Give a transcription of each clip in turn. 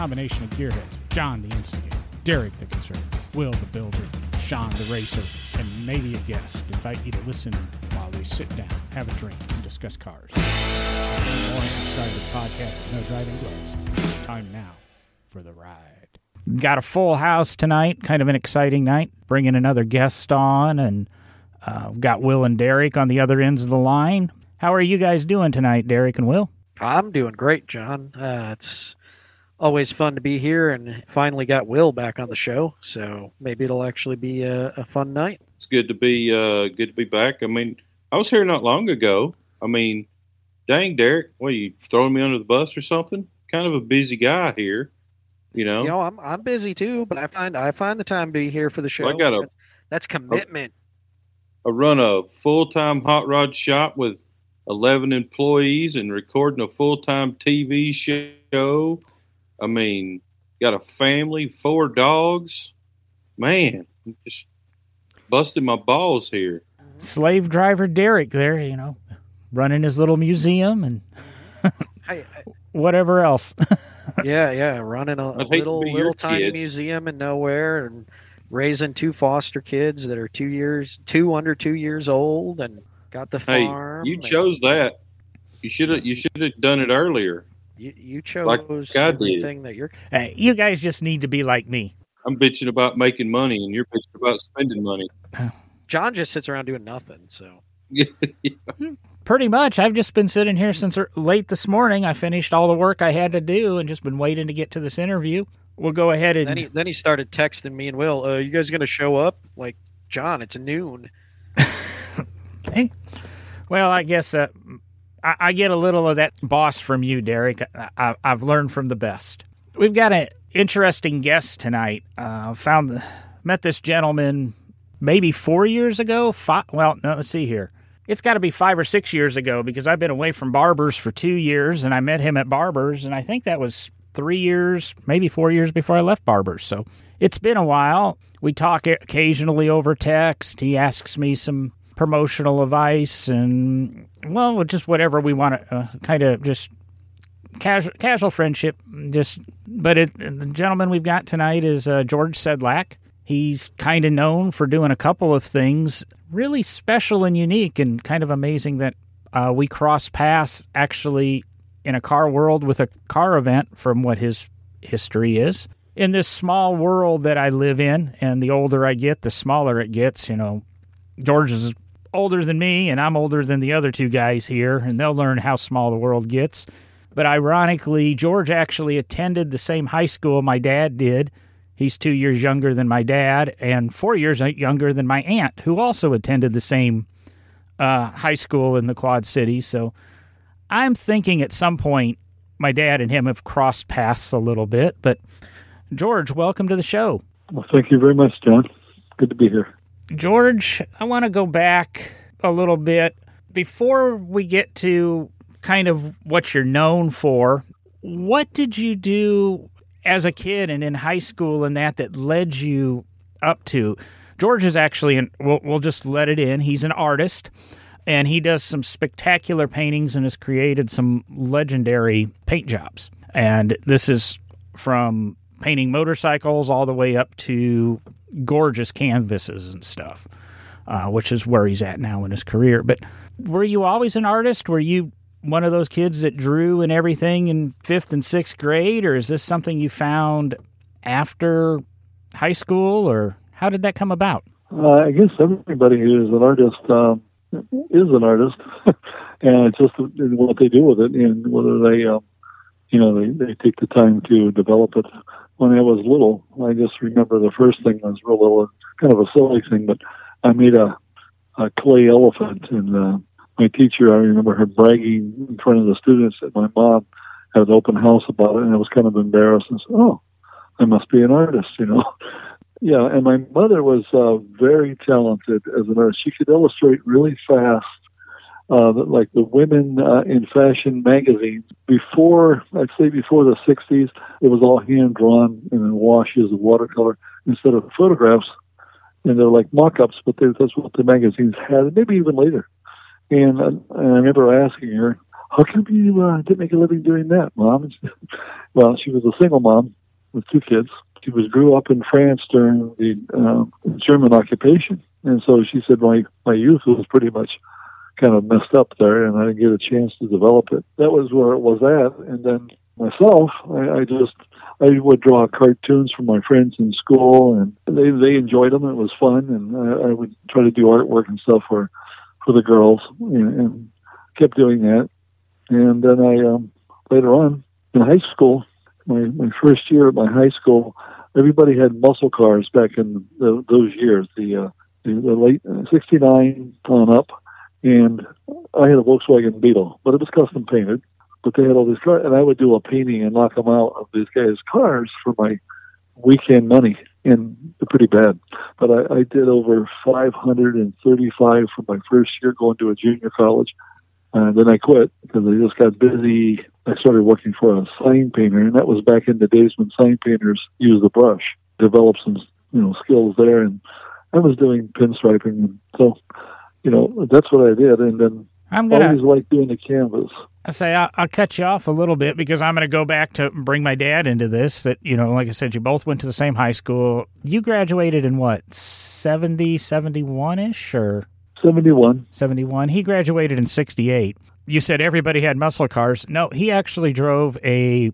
combination of gearheads John the Instigator, Derek the Conservative, Will the Builder, Sean the Racer, and maybe a guest. Invite you to listen while we sit down, have a drink, and discuss cars. Learn more and subscribe to the podcast with no driving gloves. Time now for the ride. Got a full house tonight, kind of an exciting night. Bringing another guest on, and uh, got Will and Derek on the other ends of the line. How are you guys doing tonight, Derek and Will? I'm doing great, John. Uh, it's always fun to be here, and finally got Will back on the show. So maybe it'll actually be a, a fun night. It's good to be uh, good to be back. I mean, I was here not long ago. I mean, dang, Derek, what are you throwing me under the bus or something? Kind of a busy guy here, you know. You know, I'm I'm busy too, but I find I find the time to be here for the show. Well, I got a that's, commitment. I run a full time hot rod shop with eleven employees and recording a full time TV show. I mean, got a family, four dogs. Man, I'm just busted my balls here. Slave driver Derek there, you know, running his little museum and I, I, whatever else. yeah, yeah, running a, a I'd hate to little little tiny kid. museum in nowhere and raising two foster kids that are two years, two under two years old, and got the farm. Hey, farm. you and chose that. You should have. You should have done it earlier. You, you chose like everything that you're. Hey, you guys just need to be like me. I'm bitching about making money, and you're bitching about spending money. John just sits around doing nothing. So Pretty much. I've just been sitting here since er- late this morning. I finished all the work I had to do and just been waiting to get to this interview. We'll go ahead and then he then he started texting me and Will. Uh, you guys gonna show up? Like John, it's noon. Hey, well, I guess uh, I, I get a little of that boss from you, Derek. I, I've learned from the best. We've got an interesting guest tonight. Uh, found met this gentleman maybe four years ago. Five, well, no, let's see here. It's got to be five or six years ago because I've been away from Barbers for two years, and I met him at Barbers, and I think that was three years, maybe four years before I left Barbers. So it's been a while. We talk occasionally over text. He asks me some promotional advice and well just whatever we want to uh, kind of just casual casual friendship just but it, the gentleman we've got tonight is uh, george sedlak. He's kind of known for doing a couple of things really special and unique and kind of amazing that uh, we cross paths actually in a car world with a car event from what his history is. In this small world that i live in and the older i get the smaller it gets you know. George is older than me and I'm older than the other two guys here, and they'll learn how small the world gets. But ironically, George actually attended the same high school my dad did. He's two years younger than my dad and four years younger than my aunt, who also attended the same uh, high school in the Quad Cities. So I'm thinking at some point my dad and him have crossed paths a little bit. But George, welcome to the show. Well, thank you very much, John. Good to be here. George, I want to go back a little bit before we get to kind of what you're known for. What did you do as a kid and in high school and that that led you up to? George is actually, an, we'll, we'll just let it in. He's an artist and he does some spectacular paintings and has created some legendary paint jobs. And this is from painting motorcycles all the way up to gorgeous canvases and stuff, uh, which is where he's at now in his career. But were you always an artist? Were you one of those kids that drew and everything in fifth and sixth grade, or is this something you found after high school, or how did that come about? Uh, I guess everybody who is an artist um, is an artist, and it's just what they do with it and whether they, um, you know, they, they take the time to develop it. When I was little, I just remember the first thing was real little, kind of a silly thing, but I made a, a clay elephant, and uh, my teacher, I remember her bragging in front of the students that my mom had an open house about it, and I was kind of embarrassed and said, "Oh, I must be an artist," you know. Yeah, and my mother was uh, very talented as an artist. She could illustrate really fast, uh, like the women uh, in fashion magazines. Before, I'd say before the 60s, it was all hand drawn and in washes of watercolor instead of photographs. And they're like mock ups, but they, that's what the magazines had, maybe even later. And, uh, and I remember asking her, how come you uh, didn't make a living doing that, mom? well, she was a single mom with two kids. She was grew up in France during the uh, German occupation, and so she said my my youth was pretty much kind of messed up there, and I didn't get a chance to develop it. That was where it was at, and then myself, I, I just I would draw cartoons for my friends in school, and they they enjoyed them. It was fun, and I, I would try to do artwork and stuff for for the girls, and, and kept doing that. And then I um, later on in high school, my my first year at my high school, everybody had muscle cars back in the, those years, the, uh, the the late '69 on up, and I had a Volkswagen Beetle, but it was custom painted. But they had all these cars, and I would do a painting and knock them out of these guys' cars for my weekend money, and they're pretty bad. But I, I did over 535 for my first year going to a junior college. And then I quit because I just got busy. I started working for a sign painter, and that was back in the days when sign painters used the brush. Developed some, you know, skills there, and I was doing pinstriping, and so, you know, that's what I did. And then I'm gonna always like doing the canvas. I say I'll, I'll cut you off a little bit because I'm going to go back to bring my dad into this. That you know, like I said, you both went to the same high school. You graduated in what 70, 71 ish or 71. 71. He graduated in 68. You said everybody had muscle cars. No, he actually drove a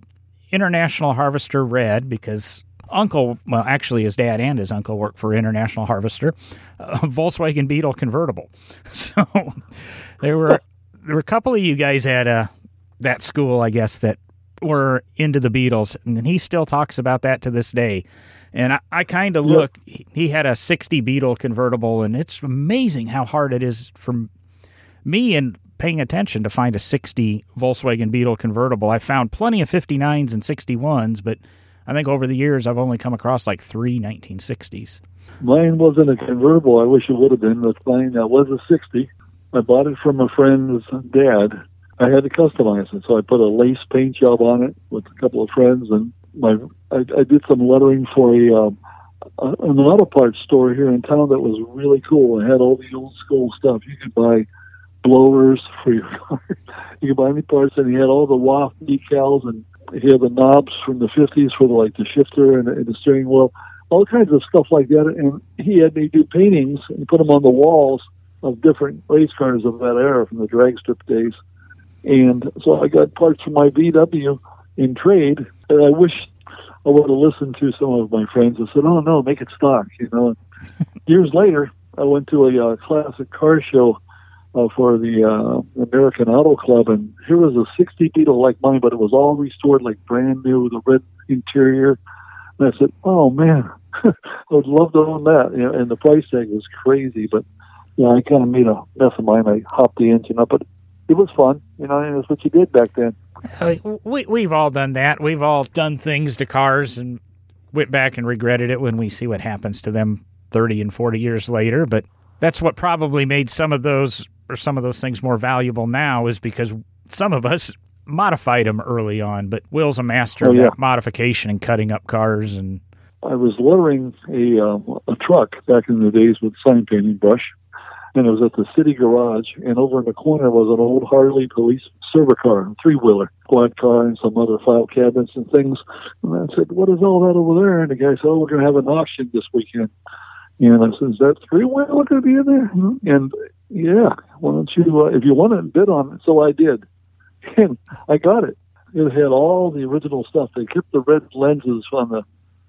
International Harvester Red because uncle, well, actually his dad and his uncle worked for International Harvester, a Volkswagen Beetle convertible. So there were there were a couple of you guys at uh, that school, I guess, that were into the Beetles, and he still talks about that to this day. And I, I kind of look. he- He had a '60 Beetle convertible, and it's amazing how hard it is for me and paying attention to find a '60 Volkswagen Beetle convertible. I found plenty of '59s and '61s, but I think over the years I've only come across like three 1960s. Mine wasn't a convertible. I wish it would have been, but mine That was a 60. I bought it from a friend's dad. I had to customize it, so I put a lace paint job on it with a couple of friends, and my I, I did some lettering for a, um, a an auto parts store here in town that was really cool. It had all the old school stuff. You could buy blowers for your car. you could buy any parts, and he had all the waft decals, and he had the knobs from the 50s for the, like the shifter and, and the steering wheel all kinds of stuff like that. And he had me do paintings and put them on the walls of different race cars of that era from the drag strip days. And so I got parts from my VW in trade. And I wish I would have listened to some of my friends and said, "Oh no, make it stock." You know. Years later, I went to a uh, classic car show uh, for the uh, American Auto Club, and here was a '60 Beetle like mine, but it was all restored, like brand new, with a red interior. And I said, "Oh man, I would love to own that." You know, and the price tag was crazy, but yeah, I kind of made a mess of mine. I hopped the engine up, but it was fun. You know, it's what you did back then. We we've all done that. We've all done things to cars and went back and regretted it when we see what happens to them 30 and 40 years later, but that's what probably made some of those or some of those things more valuable now is because some of us modified them early on, but Will's a master Oh, of yeah. modification and cutting up cars and I was lettering a um, a truck back in the days with sign painting brush, and it was at the city garage. And over in the corner was an old Harley police Servi-Car, three wheeler, squad car, and some other file cabinets and things. And I said, "What is all that over there?" And the guy said, "Oh, we're going to have an auction this weekend." And I said, "Is that three wheeler going to be in there?" And yeah, why don't you, uh, if you want it, bid on it. So I did, and I got it. It had all the original stuff. They kept the red lenses on the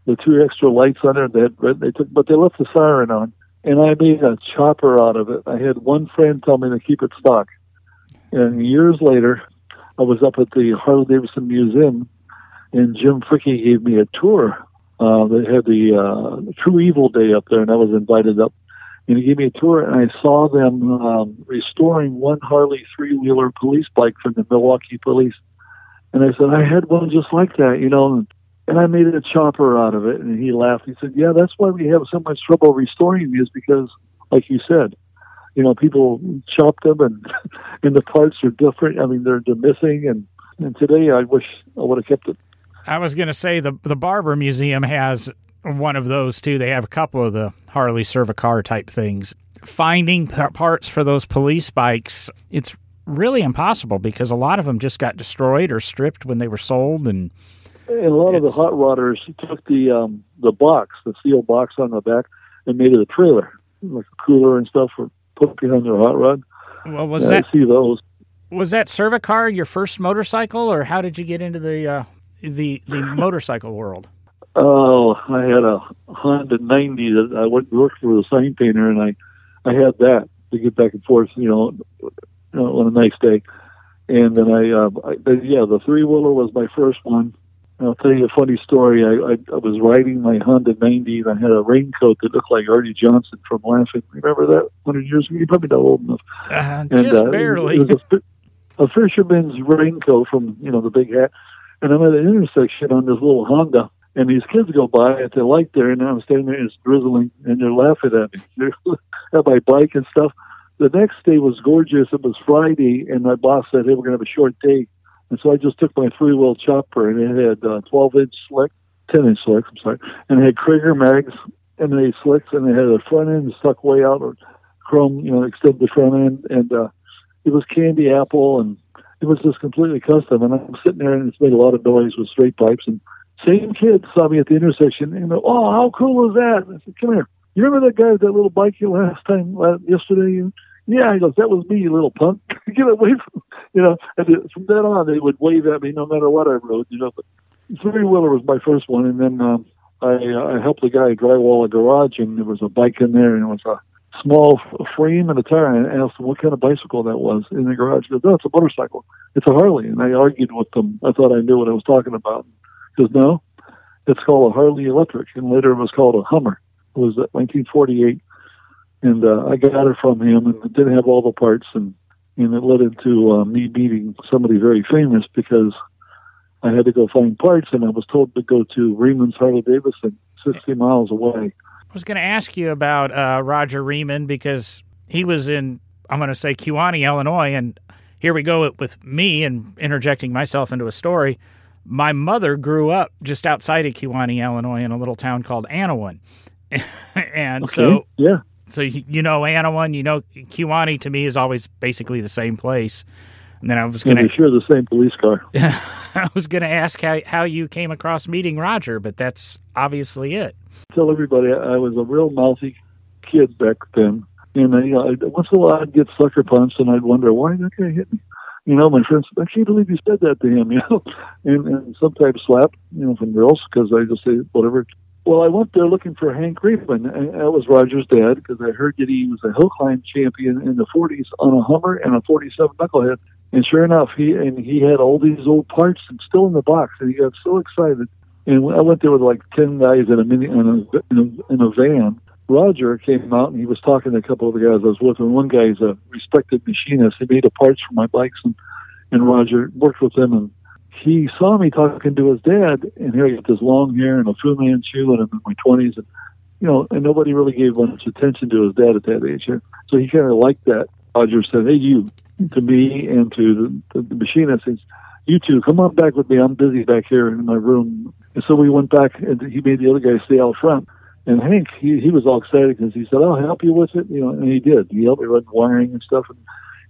the two extra lights on there. They had red, they took, but they left the siren on, and I made a chopper out of it. I had one friend tell me to keep it stock, and years later, I was up at the Harley Davidson Museum, and Jim Fricke gave me a tour. Uh, they had the uh, True Evil Day up there, and I was invited up. And he gave me a tour, and I saw them um, restoring one Harley three-wheeler police bike from the Milwaukee Police. And I said, I had one just like that, you know. And I made a chopper out of it. And he laughed. He said, Yeah, that's why we have so much trouble restoring these because, like you said, you know, people chop them and and the parts are different. I mean, they're, they're missing. And, and today I wish I would have kept it. I was going to say the the Barber Museum has one of those too. They have a couple of the Harley Servi-Car type things. Finding p- parts for those police bikes, it's really impossible because a lot of them just got destroyed or stripped when they were sold, and And a lot of the hot rodders took the um, the box, the steel box on the back, and made it a trailer, like a cooler and stuff for put behind their hot rod. well, was Yeah, that I see those. was that Servi-Car your first motorcycle, or how did you get into the uh, the the motorcycle world? Oh, I had a Honda 90 that I went worked for the sign painter, and I, I had that to get back and forth, you know, you know on a nice day. And then I, uh, I yeah, the three wheeler was my first one. And I'll tell you a funny story. I, I, I was riding my Honda 90, and I had a raincoat that looked like Arte Johnson from Laugh-In. Remember that? 100 years ago? You're probably not old enough. Uh, And, just uh, barely. It was a, a fisherman's raincoat from you know the big hat, and I'm at an intersection on this little Honda, and these kids go by at the light there, and I'm standing there, and it's drizzling, and they're laughing at me. They're at my bike and stuff. The next day was gorgeous. It was Friday, and my boss said, "Hey, we're gonna have a short day," and so I just took my three wheel chopper, and it had uh, 12 inch slick, 10 inch slicks, I'm sorry, and it had Cragar mags, they slicks, and it had a front end stuck way out, or chrome, you know, extend the front end, and uh, it was candy apple, and it was just completely custom. And I'm sitting there, and it's made a lot of noise with straight pipes. And same kid saw me at the intersection, and go, "Oh, how cool is that?" And I said, "Come here. You remember that guy with that little bike you last time last, yesterday?" You, yeah, he goes, "That was me, you little punk. Get away from you know." And from then on, they would wave at me no matter what I rode, you know. But three wheeler was my first one, and then um, I, uh, I helped the guy drywall a garage, and there was a bike in there, and it was a small frame and a tire. And I asked him what kind of bicycle that was in the garage. He goes, "No, it's a motorcycle. It's a Harley." And I argued with them. I thought I knew what I was talking about. Goes, "No, it's called a Harley Electric." And later it was called a Hummer. It was uh, 1948, and uh, I got it from him, and it didn't have all the parts, and and it led into uh, me meeting somebody very famous because I had to go find parts, and I was told to go to Reiman's Harley Davidson, 60 miles away. I was going to ask you about uh, Roger Reiman because he was in, I'm going to say, Kewanee, Illinois. And here we go with me and interjecting myself into a story. My mother grew up just outside of Kewanee, Illinois, in a little town called Annawan. and Okay. so, yeah, so you know Annawan, you know Kewanee to me is always basically the same place. And then I was going they share the same police car. to, I was going to ask how how you came across meeting Roger, but that's obviously it. tell everybody I was a real mouthy kid back then. And I, you know, once in a while I'd get sucker punched, and I'd wonder why that guy hit me. You know, my friends, I can't believe you said that to him. You know, and, and sometimes slap, you know, from girls because I just say whatever. Well, I went there looking for Hank and that was Roger's dad because I heard that he was a hill climb champion in the 40s on a Hummer and a 47 knucklehead. And sure enough, he and he had all these old parts and still in the box, and he got so excited. And I went there with like ten guys in a mini in a, in a, in a van. Roger came out and he was talking to a couple of the guys I was with, and one guy's a respected machinist. He made the parts for my bikes, and and Roger worked with him, and he saw me talking to his dad, and here I got this long hair and a Fu Manchu, and I'm in my twenties, and you know, and nobody really gave much attention to his dad at that age. So he kind of liked that. Roger said, "Hey, you," to me and to the, the, the machinist. Says, "You two, come on back with me. I'm busy back here in my room." And so we went back, and he made the other guy stay out front. And Hank, he, he was all excited because he said, "I'll help you with it," you know, and he did. He helped me run wiring and stuff, and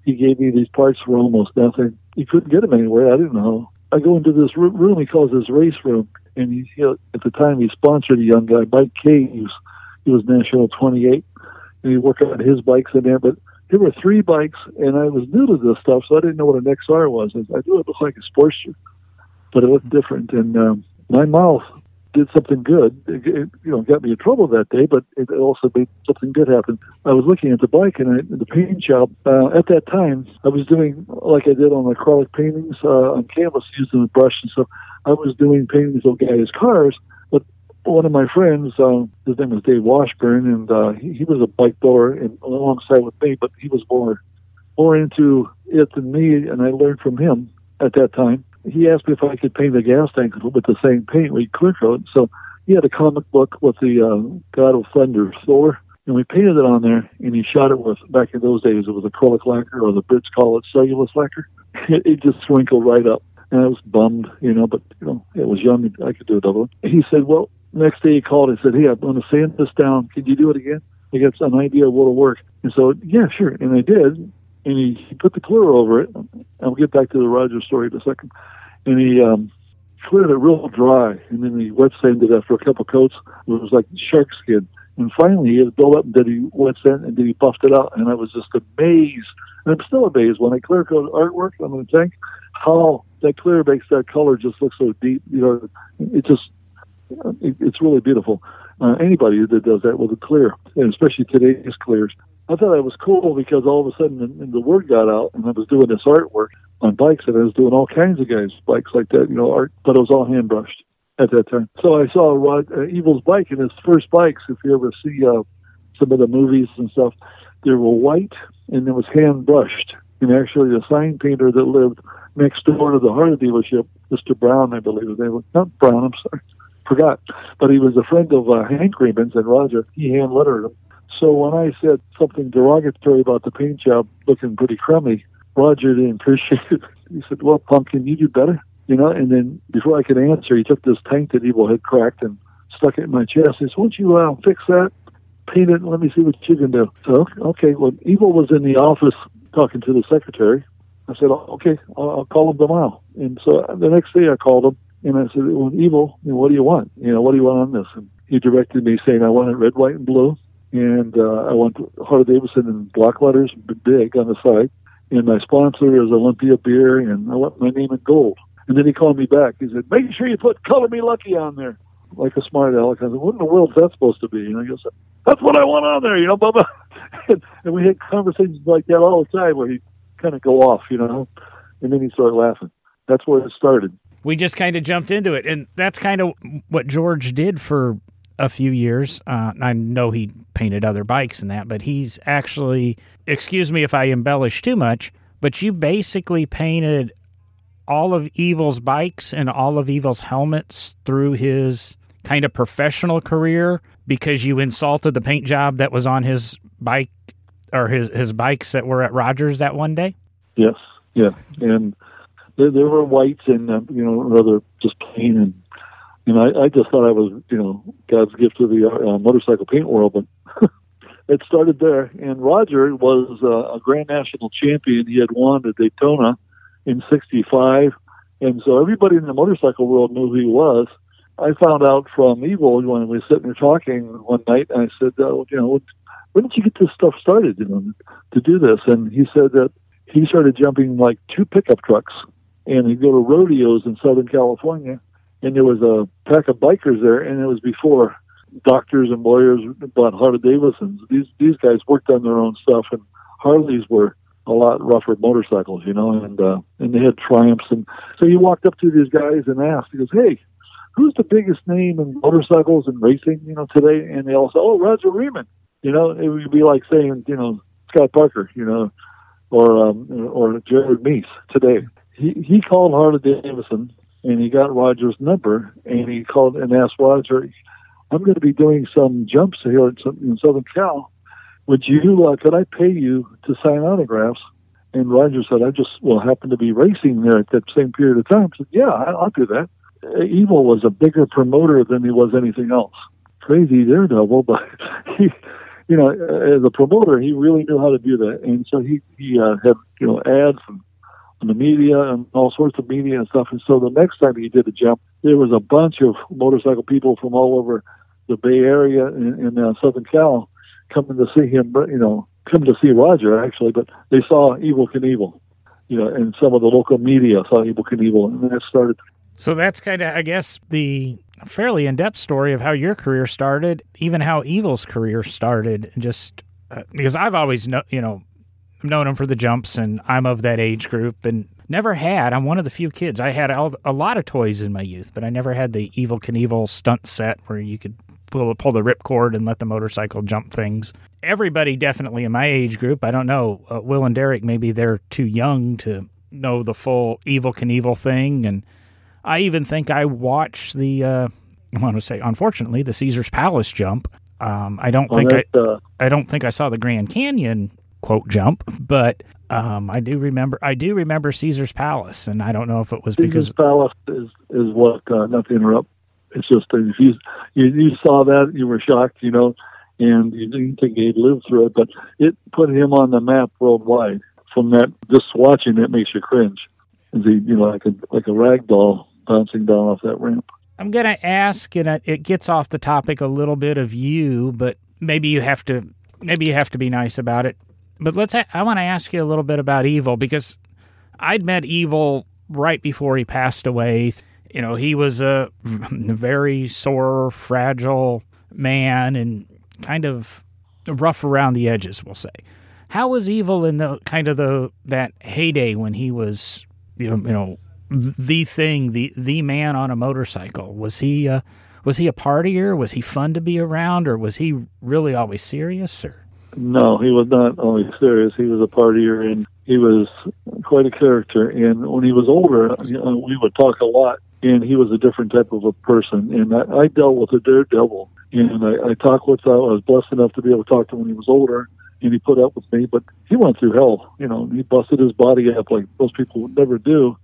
he gave me these parts for almost nothing. He couldn't get them anywhere. I didn't know. I go into this room he calls his race room, and he, he at the time he sponsored a young guy, Mike Caves. He was national 28, and he worked on his bikes in there. But there were three bikes, and I was new to this stuff, so I didn't know what an XR was. I, I knew it looked like a Sportster, but it looked different. And um, my mouth did something good. It, it, you know, got me in trouble that day, but it also made something good happen. I was looking at the bike and I, the paint job. Uh, at that time, I was doing like I did on acrylic paintings uh, on canvas using a brush and stuff. I was doing paintings of guys' cars, but one of my friends, uh, his name was Dave Washburn, and uh, he, he was a bike builder and alongside with me, but he was more more into it than me, and I learned from him at that time. He asked me if I could paint the gas tank with the same paint we clear coat. So he had a comic book with the uh, God of Thunder, Thor, and we painted it on there. And he shot it with back in those days it was acrylic lacquer, or the Brits call it cellulose lacquer. It, it just wrinkled right up, and I was bummed, you know. But you know, it was young; I could do a double. He said, "Well." Next day he called and said, "Hey, I'm going to sand this down. Can you do it again? I got an idea of what'll work." And so, yeah, sure. And I did. and he, he put the clear over it. I'll get back to the Roger story in a second. And he um, cleared it real dry, and then he wet sanded after a couple coats. It was like shark skin. And finally, he had built up, and then he wet sand, and then he buffed it out. And I was just amazed, and I'm still amazed when I clear coat artwork on the tank, how that clear makes that color just look so deep. You know, it just it, it's really beautiful. Uh, anybody that does that with a clear, and especially today's clears, I thought that was cool because all of a sudden the, the word got out, and I was doing this artwork on bikes, and I was doing all kinds of guys bikes like that, you know, art, but it was all hand brushed at that time. So I saw Rod uh, Evel's bike, and his first bikes. If you ever see uh, some of the movies and stuff, they were white and it was hand brushed. And actually, the sign painter that lived next door to the Harley dealership, Mr. Brown, I believe his name was not Brown. I'm sorry, forgot, but he was a friend of uh, Hank Reiman's and Roger. He hand lettered him. So when I said something derogatory about the paint job looking pretty crummy, Roger didn't appreciate it. He said, "Well, pumpkin, you do better." you know, and then before I could answer, he took this tank that Evel had cracked and stuck it in my chest. He said, won't you uh, fix that? Paint it and let me see what you can do. So, okay, well, Evel was in the office talking to the secretary. I said, okay, I'll, I'll call him tomorrow. And so the next day I called him and I said, well, Evel, what do you want? You know, what do you want on this? And he directed me saying, I want it red, white, and blue. And uh, I want Harley Davidson in block letters, big on the side. And my sponsor is Olympia Beer, and I want my name in gold. And then he called me back. He said, "Make sure you put Color Me Lucky on there." Like a smart aleck. I said, "What in the world is that supposed to be?" You know, he "That's what I want on there." You know, Bubba. and, and we had conversations like that all the time, where he kind of go off, you know, and then he started laughing. That's where it started. We just kind of jumped into it, and that's kind of what George did for a few years. Uh, I know he painted other bikes and that, but he's actually, excuse me if I embellish too much, but you basically painted all of Evel's bikes and all of Evel's helmets through his kind of professional career because you insulted the paint job that was on his bike or his his bikes that were at Rogers that one day? Yes, yeah, and there, there were whites and uh, you know rather just plain and and I, I just thought I was you know God's gift to the uh, motorcycle paint world, but it started there. And Roger was uh, a Grand National champion. He had won at Daytona in 65. And so everybody in the motorcycle world knew who he was. I found out from Evel when we were sitting there talking one night, and I said, oh, you know, when did you get this stuff started, you know, to do this? And he said that he started jumping like two pickup trucks, and he'd go to rodeos in Southern California, and there was a pack of bikers there, and it was before doctors and lawyers bought Harley Davidsons. These these guys worked on their own stuff, and Harleys were a lot rougher motorcycles, you know, and uh, and they had Triumphs, and so he walked up to these guys and asked, he goes, "Hey, who's the biggest name in motorcycles and racing, you know, today?" And they all said, "Oh, Roger Reiman." You know, it would be like saying, you know, Scott Parker, you know, or um, or Jared Mees today. He he called Harley Davidson and he got Roger's number and he called and asked Roger, "I'm going to be doing some jumps here in, Southern Cal." would you, uh, could I pay you to sign autographs? And Roger said, I just will happen to be racing there at that same period of time. I said, yeah, I'll do that. Evel was a bigger promoter than he was anything else. Crazy daredevil, but he, you know, as a promoter, he really knew how to do that. And so he, he uh, had, you know, ads and the media and all sorts of media and stuff. And so the next time he did a jump, there was a bunch of motorcycle people from all over the Bay Area in uh, Southern Cal coming to see him, you know, coming to see Roger actually, but they saw Evel Knievel, you know, and some of the local media saw Evel Knievel, and that started. So that's kind of, I guess, the fairly in-depth story of how your career started, even how Evel's career started, just uh, because I've always know, you know, known him for the jumps, and I'm of that age group, and never had. I'm one of the few kids. I had all, a lot of toys in my youth, but I never had the Evel Knievel stunt set where you could pull, pull the ripcord and let the motorcycle jump things. Everybody definitely in my age group, I don't know, uh, Will and Derek, maybe they're too young to know the full Evel Knievel thing. And I even think I watched the, uh, I want to say, unfortunately, the Caesar's Palace jump. Um, I don't think I, uh, I don't think I saw the Grand Canyon quote jump, but um, I do remember I do remember Caesar's Palace, and I don't know if it was because. Caesar's because Palace is is what uh, not to interrupt it's just if you, you you saw that, you were shocked, you know, and you didn't think he'd live through it, but it put him on the map worldwide. from that, just watching it makes you cringe. Is he, you know, like a like a rag doll bouncing down off that ramp. I'm going to ask, and it gets off the topic a little bit of you, but maybe you have to maybe you have to be nice about it. But let's. I want to ask you a little bit about Evel because I'd met Evel right before he passed away. You know, he was a very sore, fragile man and kind of rough around the edges, we'll say. How was Evel in the kind of the that heyday when he was, you know, you know, the thing, the the man on a motorcycle? Was he uh, was he a partier? Was he fun to be around, or was he really always serious? Or no, he was not always serious. He was a partier, and he was quite a character. And when he was older, you know, we would talk a lot, and he was a different type of a person. And I, I dealt with a daredevil, and I, I talked with. I was blessed enough to be able to talk to him when he was older, and he put up with me. But he went through hell. You know, he busted his body up like most people would never do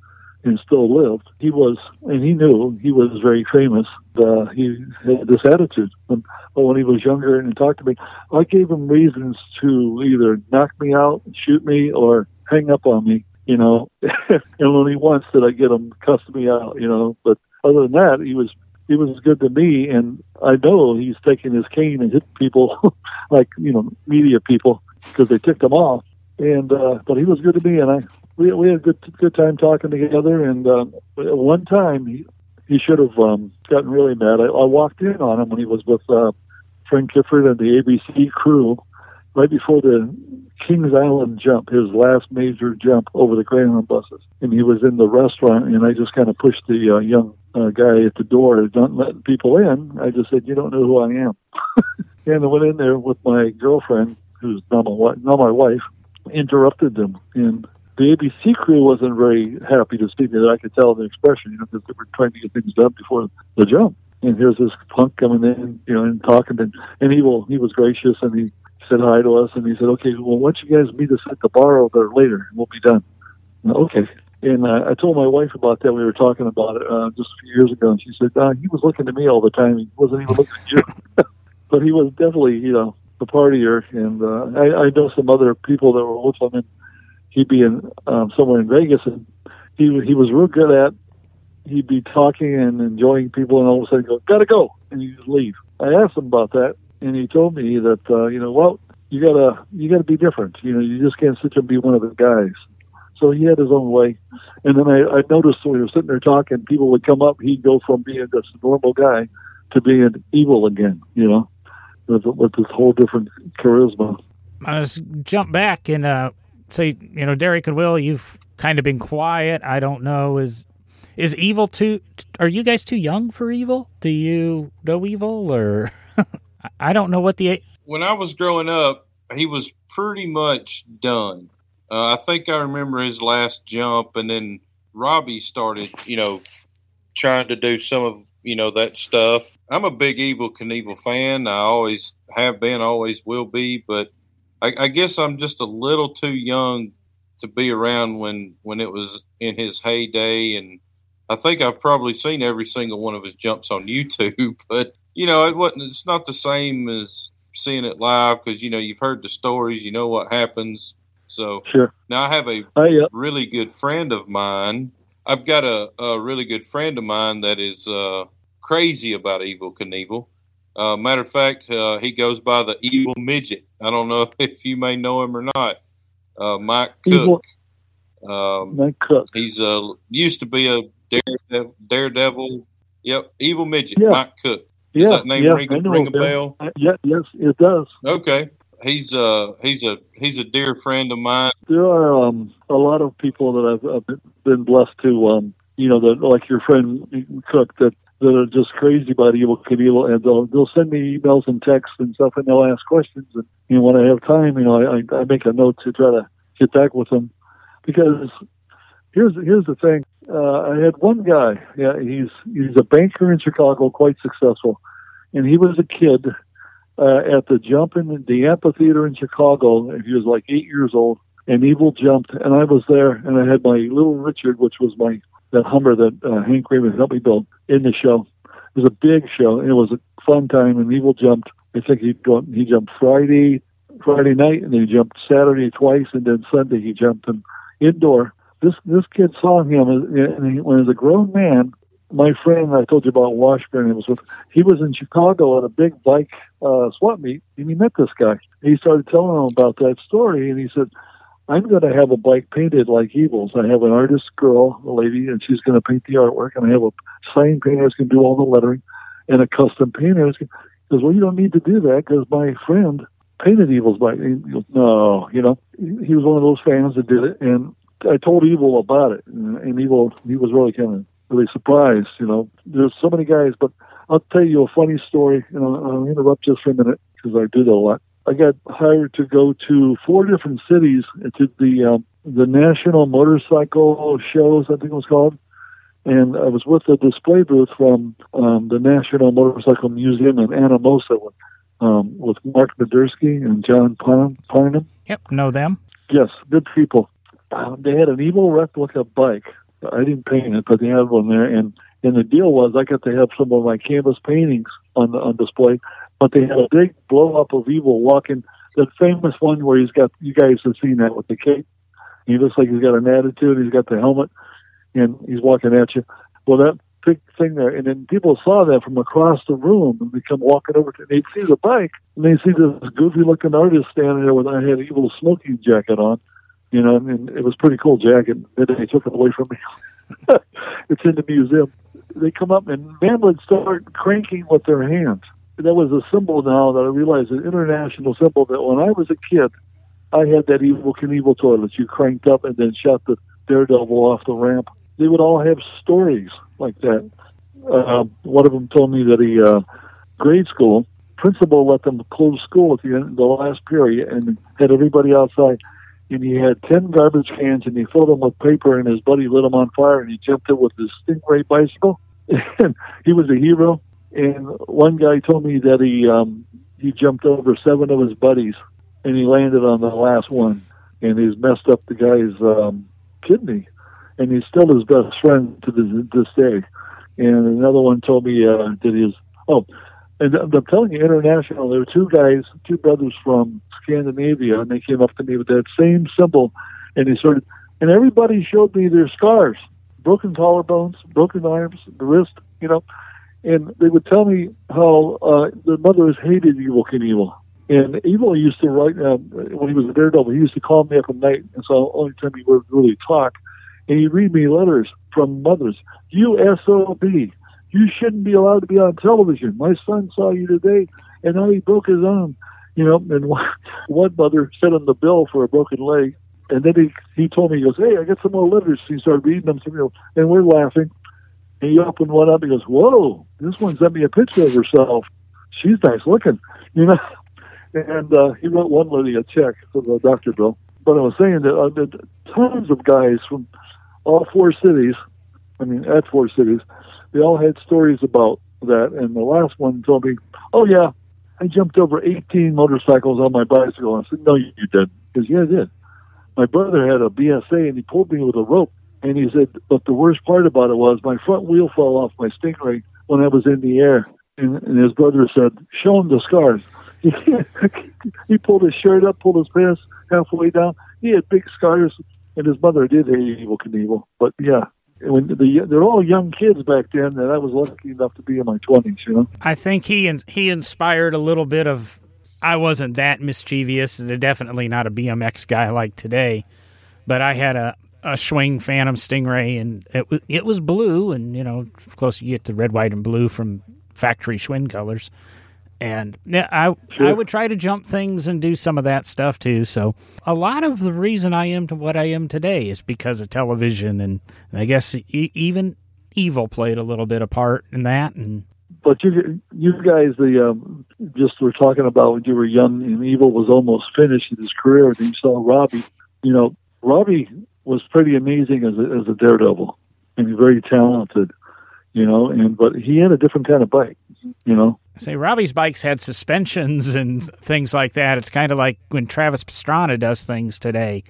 and still lived. He was, and he knew he was very famous. Uh, he had this attitude. But when he was younger and he talked to me, I gave him reasons to either knock me out, shoot me, or hang up on me. You know, and only once did I get him cussed me out. You know, but other than that, he was he was good to me, and I know he's taking his cane and hit people like you know media people because they ticked him off. And uh, but he was good to me, and I we we had a good good time talking together. And um, one time he he should have um, gotten really mad. I, I walked in on him when he was with uh, Frank Gifford and the ABC crew right before the Kings Island jump, his last major jump over the Greyhound buses. And he was in the restaurant, and I just kind of pushed the uh, young uh, guy at the door, don't let people in. I just said, "You don't know who I am." and I went in there with my girlfriend, who's now my, now my wife, interrupted them, and the ABC crew wasn't very happy to see me. That I could tell the expression, you know, because they were trying to get things done before the jump. And here's this punk coming in, you know, and talking, and and he will he was gracious, and he said hi to us, and he said, okay, well, why don't you guys meet us at the bar over there later, and we'll be done. okay. And uh, I told my wife about that. We were talking about it uh, just a few years ago, and she said, uh, he was looking at me all the time. He wasn't even looking at you. but he was definitely, you know, a partier. And uh, I, I know some other people that were with him, and he'd be in um, somewhere in Vegas, and he he was real good at. He'd be talking and enjoying people, and all of a sudden go, "Gotta go," and he'd just leave. I asked him about that, and he told me that uh, you know, well, you gotta you gotta be different. You know, you just can't sit there and be one of the guys. So he had his own way, and then I, I noticed when we were sitting there talking, people would come up. He'd go from being just a normal guy to being evil again. You know, with, with this whole different charisma. I just jump back and uh, say, you know, Derek and Will, you've kind of been quiet. I don't know is is Evel too? Are you guys too young for Evel? Do you know Evel or? I don't know what the. When I was growing up, he was pretty much done. Uh, I think I remember his last jump, and then Robbie started, you know, trying to do some of you know that stuff. I'm a big Evel Knievel fan. I always have been, always will be. But I, I guess I'm just a little too young to be around when when it was in his heyday, and I think I've probably seen every single one of his jumps on YouTube. But you know, it wasn't. It's not the same as seeing it live because you know you've heard the stories, you know what happens. So sure. now I have a uh, really good friend of mine. I've got a, a really good friend of mine that is uh, crazy about Evel Knievel. Uh, matter of fact, uh, he goes by the Evil Midget. I don't know if you may know him or not. Uh, Mike Cook. Um, Mike Cook. He's uh, used to be a daredevil. daredevil. Yep, Evil Midget. Yeah. Mike Cook. Yeah, Does that name yeah, ring, ring a bell? Uh, yeah, yes, it does. Okay. He's uh he's a he's a dear friend of mine. There are um, a lot of people that I've, I've been blessed to, um, you know, that like your friend Cook, that that are just crazy about Evel Knievel, and they'll they'll send me emails and texts and stuff, and they'll ask questions. And you know, when I have time, you know, I, I make a note to try to get back with them because here's here's the thing. Uh, I had one guy. Yeah, he's he's a banker in Chicago, quite successful, and he was a kid uh, at the jump in the amphitheater in Chicago. He was like eight years old, and Evel jumped, and I was there, and I had my little Richard, which was my that Hummer that uh, Hank Reiman helped me build in the show. It was a big show, and it was a fun time. And Evel jumped. I think he he jumped Friday, Friday night, and he jumped Saturday twice, and then Sunday he jumped in indoor. This this kid saw him, and he, when he was a grown man. My friend I told you about Washburn, he was with. He was in Chicago at a big bike uh, swap meet, and he met this guy. He started telling him about that story, and he said, "I'm going to have a bike painted like Evel's. I have an artist girl, a lady, and she's going to paint the artwork, and I have a sign painter who's going to do all the lettering, and a custom painter." He says, "Well, you don't need to do that because my friend painted Evel's bike." Goes, "No, you know, he was one of those fans that did it, and I told Evel about it, and, and Evel he was really kind of really surprised. You know, there's so many guys, but I'll tell you a funny story. You know, I'll interrupt just for a minute because I do that a lot. I got hired to go to four different cities to the um, the national motorcycle shows, I think it was called, and I was with a display booth from um, the National Motorcycle Museum in Anamosa with, um, with Mark Mederski and John Parham. Yep, know them. Yes, good people. Uh, they had an evil replica bike. I didn't paint it, but they had one there, and and the deal was I got to have some of my canvas paintings on the, on display. But they had a big blow up of Evel walking. The famous one where he's got you guys have seen that with the cape. He looks like he's got an attitude. He's got the helmet, and he's walking at you. Well, that big thing there, and then people saw that from across the room, and they come walking over to. and They'd see the bike, and they see this goofy looking artist standing there with I had Evel smoking jacket on, you know, and it was pretty cool jacket. And then they took it away from me. it's in the museum. They come up and men would start cranking with their hands. That was a symbol now that I realized an international symbol that when I was a kid, I had that Evel Knievel toilet you cranked up and then shot the daredevil off the ramp. They would all have stories like that. Uh, one of them told me that he, uh, grade school, principal let them close school at the end, the last period, and had everybody outside and he had 10 garbage cans and he filled them with paper and his buddy lit them on fire and he jumped it with his Stingray bicycle. and he was a hero. And one guy told me that he, um, he jumped over seven of his buddies and he landed on the last one and he's messed up the guy's, um, kidney and he's still his best friend to this, this day. And another one told me, uh, that his, oh, and I'm telling you, international. There were two guys, two brothers from Scandinavia, and they came up to me with that same symbol, and they started, and everybody showed me their scars, broken collarbones, broken arms, the wrist, you know, and they would tell me how uh, their mothers hated Evel Knievel. And Evel used to write uh, when he was a daredevil. He used to call me up at night, and so the only time he would really talk, and he'd read me letters from mothers. You SOB, you shouldn't be allowed to be on television. My son saw you today, and now he broke his arm. You know, and one mother sent him the bill for a broken leg, and then he he told me he goes, "Hey, I got some more letters." He started reading them to me, and we're laughing. He opened one up. He goes, "Whoa, this one sent me a picture of herself. She's nice looking," you know. And uh, he wrote one lady a check for the doctor bill. But I was saying that uh, tons of guys from all four cities. I mean, at four cities they all had stories about that. And the last one told me, "Oh yeah, I jumped over 18 motorcycles on my bicycle." I said, "No, you didn't." Because yeah, I did. My brother had a BSA and he pulled me with a rope. And he said, but the worst part about it was my front wheel fell off my Stingray when I was in the air. And, and his brother said, show him the scars. he pulled his shirt up, pulled his pants halfway down. He had big scars, and his mother did hate Evel Knievel. But yeah, when the, they're all young kids back then, and I was lucky enough to be in my twenties. You know, I think he he inspired a little bit of. I wasn't that mischievous. Definitely not a BMX guy like today, but I had a a Schwinn Phantom Stingray, and it was it was blue, and you know, of course you get the red, white, and blue from factory Schwinn colors and yeah, I sure. I would try to jump things and do some of that stuff too. So a lot of the reason I am to what I am today is because of television, and I guess even Evel played a little bit of part in that. And but you you guys, the um, just were talking about when you were young and Evel was almost finished in his career, and you saw Robbie. You know, Robbie was pretty amazing as a, as a daredevil, and very talented. You know, and but he had a different kind of bike. You know, Say Robbie's bikes had suspensions and things like that. It's kind of like when Travis Pastrana does things today.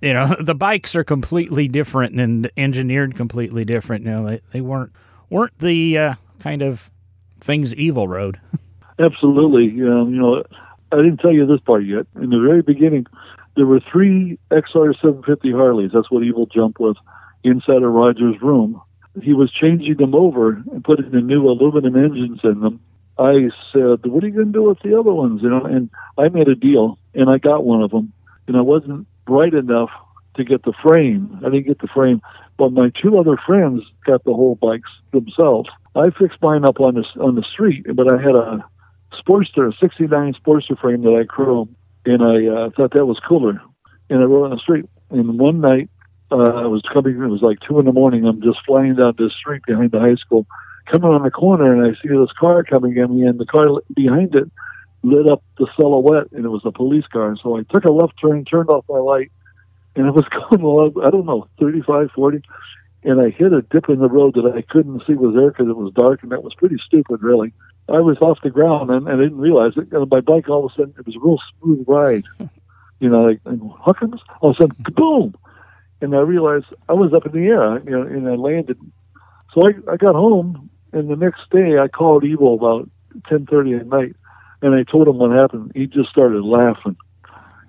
You know, the bikes are completely different and engineered completely different. You know, they, they weren't weren't the uh, kind of things Evel rode. Absolutely, um, you know, I didn't tell you this part yet. In the very beginning, there were three XR 750 Harleys. That's what Evel Jump was inside of Roger's room. He was changing them over and putting the new aluminum engines in them. I said, "What are you going to do with the other ones?" You know, and I made a deal, and I got one of them. And I wasn't bright enough to get the frame. I didn't get the frame, but my two other friends got the whole bikes themselves. I fixed mine up on the on the street, but I had a Sportster, a '69 Sportster frame that I chromed, and I uh, thought that was cooler. And I rode on the street. And one night, uh, I was coming. It was like two in the morning. I'm just flying down this street behind the high school, coming on the corner, and I see this car coming at me, and the car behind it lit up the silhouette, and it was a police car. And so I took a left turn, turned off my light, and it was going along, I don't know, 35, 40, and I hit a dip in the road that I couldn't see was there because it was dark, and that was pretty stupid, really. I was off the ground, and, and I didn't realize it. And my bike, all of a sudden, it was a real smooth ride. You know, like, how come all of a sudden, boom! And I realized I was up in the air, you know, and I landed. So I, I got home, and the next day I called Evel about 10.30 at night, and I told him what happened. He just started laughing.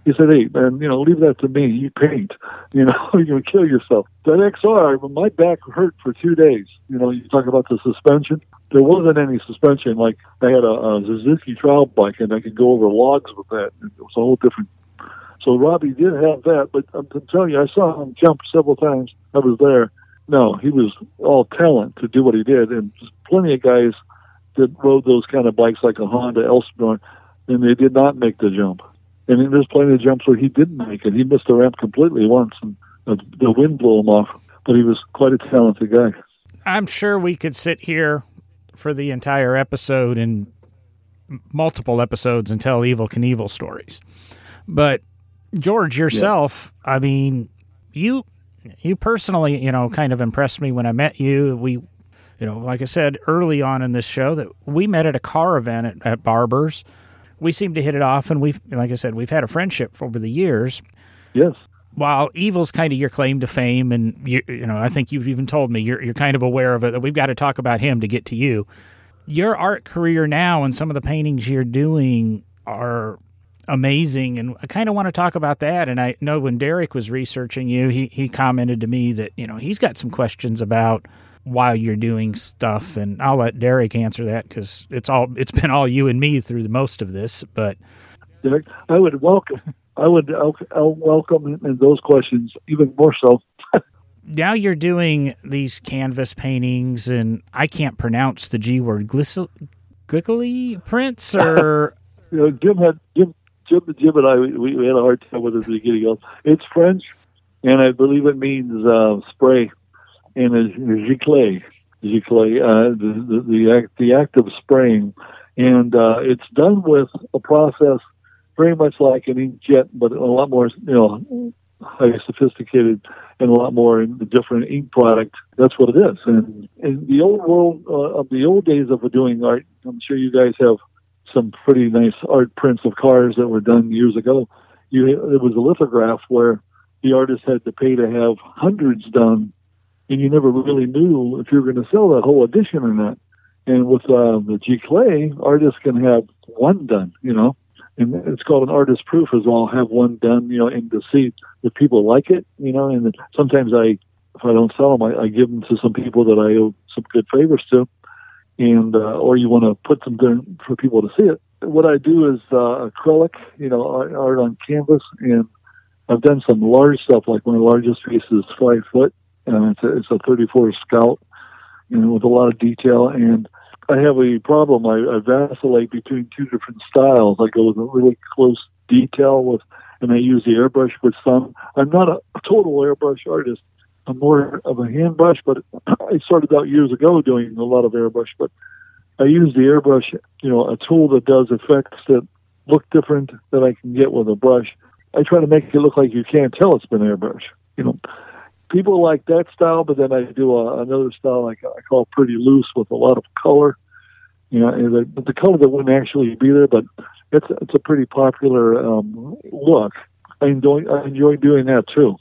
He said, "Hey, man, you know, leave that to me. You paint. You know, you're gonna kill yourself." That XR, my back hurt for two days. You know, you talk about the suspension. There wasn't any suspension. Like I had a, a Suzuki trial bike, and I could go over logs with that. It was a whole different. So Robbie did have that, but I'm telling you, I saw him jump several times. I was there. No, he was all talent to do what he did, and plenty of guys that rode those kind of bikes like a Honda Elsinore, and they did not make the jump. And there's plenty of jumps where he didn't make it. He missed the ramp completely once, and the wind blew him off. But he was quite a talented guy. I'm sure we could sit here for the entire episode and multiple episodes and tell Evel Knievel stories. But George, yourself, yeah. I mean, you you personally, you know, kind of impressed me when I met you. We, you know, like I said early on in this show, that we met at a car event at, at Barber's we seem to hit it off, and we've, like I said, we've had a friendship over the years. Yes. While Evel's kind of your claim to fame, and you, you know, I think you've even told me you're you're kind of aware of it. That we've got to talk about him to get to you. Your art career now and some of the paintings you're doing are amazing, and I kind of want to talk about that. And I know when Derek was researching you, he he commented to me that you know he's got some questions about while you're doing stuff and I'll let Derek answer that because it's all it's been all you and me through the most of this but Derek I would welcome I would I'll, I'll welcome those questions even more so. Now you're doing these canvas paintings and I can't pronounce the G word glickly prints or? You know Jim had Jim Jim, Jim and I we, we had a hard time with it at the beginning. It's French and I believe it means uh, spray and a giclée, giclée, uh, the, the, the, act, the act of spraying. And uh, it's done with a process very much like an inkjet, but a lot more, you know, highly sophisticated and a lot more in the different ink product. That's what it is. And in the old world uh, of the old days of doing art, I'm sure you guys have some pretty nice art prints of cars that were done years ago. You, it was a lithograph where the artist had to pay to have hundreds done and you never really knew if you were going to sell that whole edition or not. And with uh, the giclée, artists can have one done, you know, and it's called an artist proof as well. Have one done, you know, and to see if people like it, you know. And sometimes I, if I don't sell them, I, I give them to some people that I owe some good favors to, and uh, or you want to put them there for people to see it. What I do is uh, acrylic, you know, art, art on canvas, and I've done some large stuff. Like my largest piece is five foot, and it's a, it's a 34 Scout, you know, with a lot of detail. And I have a problem. I, I vacillate between two different styles. I go with a really close detail with, and I use the airbrush with some. I'm not a, total airbrush artist. I'm more of a hand brush, but I started out years ago doing a lot of airbrush. But I use the airbrush, you know, a tool that does effects that look different than I can get with a brush. I try to make it look like you can't tell it's been airbrush. You know, people like that style, but then I do a, another style like I call pretty loose with a lot of color. You know, the, the color that wouldn't actually be there, but it's it's a pretty popular um, look. I enjoy I enjoy doing that too.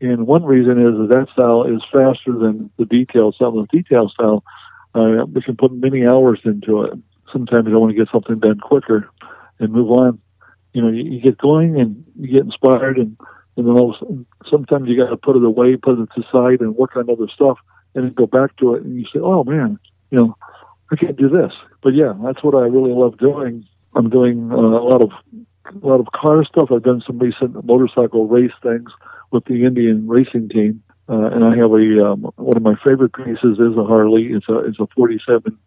And one reason is that that style is faster than the detail style. The detail style, uh, we can put many hours into it. Sometimes I want to get something done quicker and move on. you know, you, you get going and you get inspired, and and then all of a sudden, sometimes you got to put it away, put it to side, and work on other stuff, and then go back to it, and you say, oh man, you know, I can't do this. But yeah, that's what I really love doing. I'm doing uh, a lot of a lot of car stuff. I've done some recent motorcycle race things with the Indian racing team, uh, and I have a um, one of my favorite pieces is a Harley. It's a it's a 47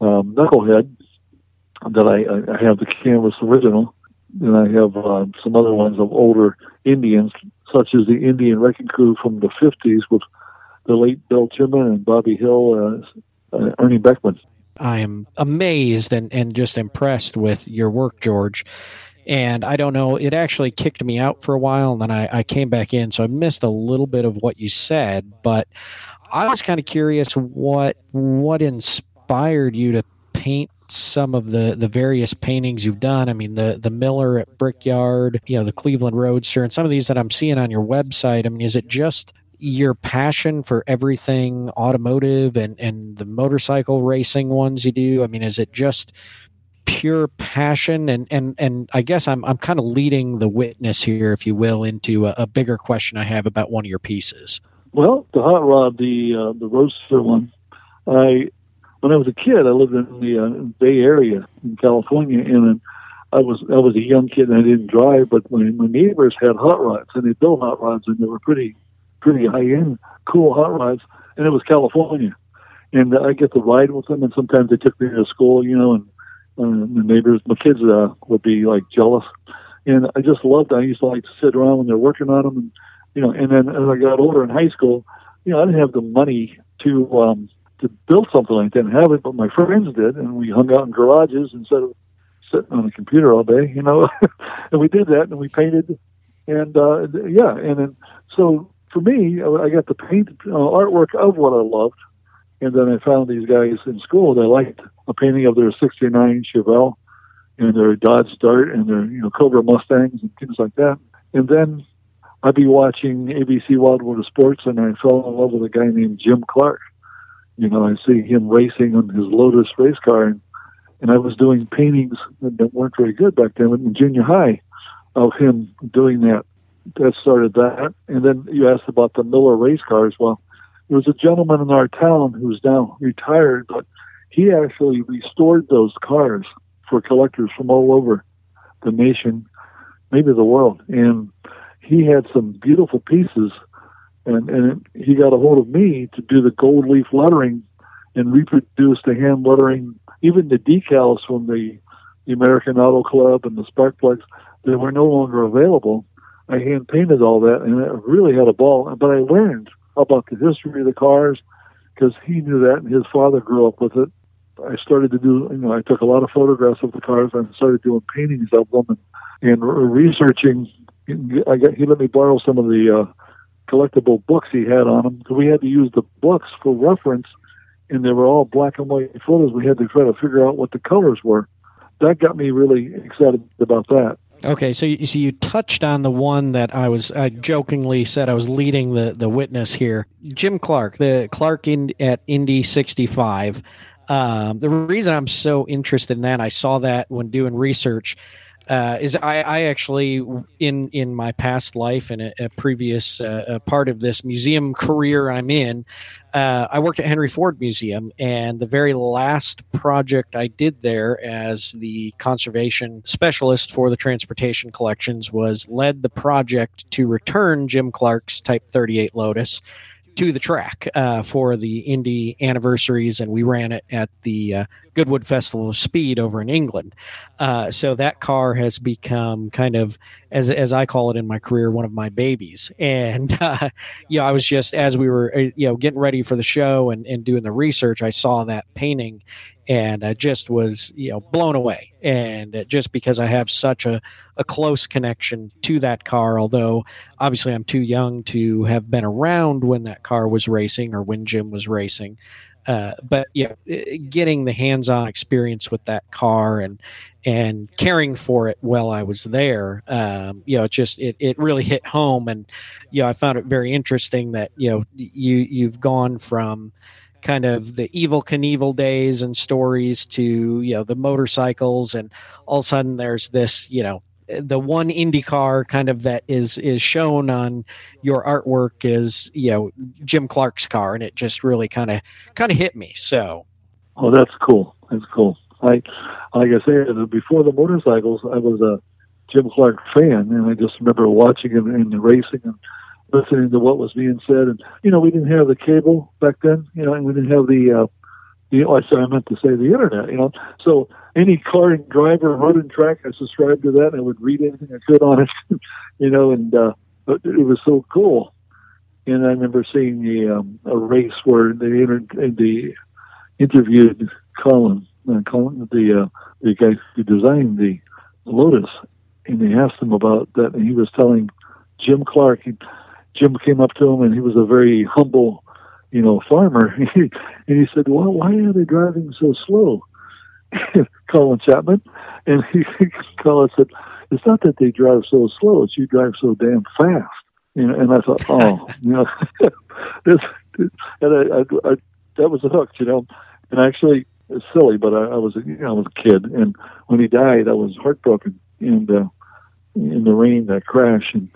um, knucklehead that I, I have the canvas original, and I have uh, some other ones of older Indians, such as the Indian Wrecking Crew from the 50s with the late Bill Chipman and Bobby Hill, uh, uh, Ernie Beckman. I am amazed and, and just impressed with your work, George. And I don't know, it actually kicked me out for a while and then I, I came back in. So I missed a little bit of what you said, but I was kind of curious what what inspired you to paint some of the the various paintings you've done. I mean, the the Miller at Brickyard, you know, the Cleveland Roadster, and some of these that I'm seeing on your website. I mean, is it just your passion for everything automotive and and the motorcycle racing ones you do? I mean, is it just pure passion and and and I guess I'm I'm kind of leading the witness here, if you will, into a, a, bigger question I have about one of your pieces. Well, the hot rod, the uh, the roadster one, I when I was a kid, I lived in the uh, Bay Area in California, and I was I was a young kid and I didn't drive, but my my neighbors had hot rods and they built hot rods and they were pretty pretty high end, cool hot rods, and it was California, and I get to ride with them, and sometimes they took me to school, you know, and, and the neighbors, my kids uh, would be like jealous, and I just loved. It. I used to like to sit around when they're working on them, and you know, and then as I got older in high school, you know, I didn't have the money to um, to build something like that and have it, but my friends did, and we hung out in garages instead of sitting on a computer all day, you know, and we did that, and we painted, and uh, yeah, and then so for me, I got to paint uh, artwork of what I loved, and then I found these guys in school that liked a painting of their '69 Chevelle and their Dodge Dart and their you know Cobra Mustangs and things like that. And then I'd be watching ABC Wild World of Sports, and I fell in love with a guy named Jim Clark. You know, I see him racing on his Lotus race car, and, and I was doing paintings that weren't very good back then in junior high of him doing that that started that. And then you asked about the Miller race cars. Well, there was a gentleman in our town who's now retired, but he actually restored those cars for collectors from all over the nation, maybe the world. And he had some beautiful pieces, and, and he got a hold of me to do the gold leaf lettering and reproduce the hand lettering, even the decals from the, the American Auto Club and the Spark Plugs. They were no longer available I hand painted all that, and I really had a ball. But I learned about the history of the cars because he knew that, and his father grew up with it. I started to do, you know, I took a lot of photographs of the cars and started doing paintings of them and, and researching. I got he let me borrow some of the uh, collectible books he had on them because we had to use the books for reference, and they were all black and white photos. We had to try to figure out what the colors were. That got me really excited about that. Okay, so you, so you touched on the one that I was I jokingly said I was leading the the witness here, Jim Clark, the Clark in, at Indy sixty five. Um, the reason I'm so interested in that, I saw that when doing research uh, is I, I, actually in in my past life and a, previous uh, a part of this museum career I'm in, uh, I worked at Henry Ford Museum, and the very last project I did there as the conservation specialist for the transportation collections was led the project to return Jim Clark's Type 38 Lotus to the track uh, for the Indy anniversaries, and we ran it at the uh, Goodwood Festival of Speed over in England. Uh, so that car has become kind of, as as I call it in my career, one of my babies. And uh, I was just as we were, uh, you know, getting ready for the show and, and doing the research, I saw that painting, and I just was you know blown away. And just because i have such a, a close connection to that car although obviously i'm too young to have been around when that car was racing or when jim was racing. Uh, but yeah getting the hands-on experience with that car and and caring for it while i was there um, you know it just it, it really hit home. And you know i found it very interesting that you know you you've gone from kind of the Evel Knievel days and stories to you know the motorcycles and all of a sudden there's this you know the one IndyCar kind of that is is shown on your artwork is you know Jim Clark's car, and it just really kind of kind of hit me. So, oh, that's cool. That's cool. I like I said before the motorcycles, I was a Jim Clark fan, and I just remember watching him in the racing and listening to what was being said. And you know, we didn't have the cable back then, you know, and we didn't have the uh, know, I sorry, I meant to say the internet, you know. So any car and driver, and track, I subscribed to that and I would read anything I could on it, you know, and uh, it was so cool. And I remember seeing the um, a race where they inter- they interviewed Colin, uh, Colin, the uh, the guy who designed the Lotus, and they asked him about that, and he was telling Jim Clark. Jim came up to him, and he was a very humble you know, farmer. and he said, well, why are they driving so slow? Colin Chapman. And he, Colin said, it's not that they drive so slow, it's you drive so damn fast. You know, and I thought, oh, you know, this, and I, I, I, that was a hook, you know. And actually, it's silly, but I, I was, you know, I was a kid, and when he died, I was heartbroken. And uh, in the rain, that crash, and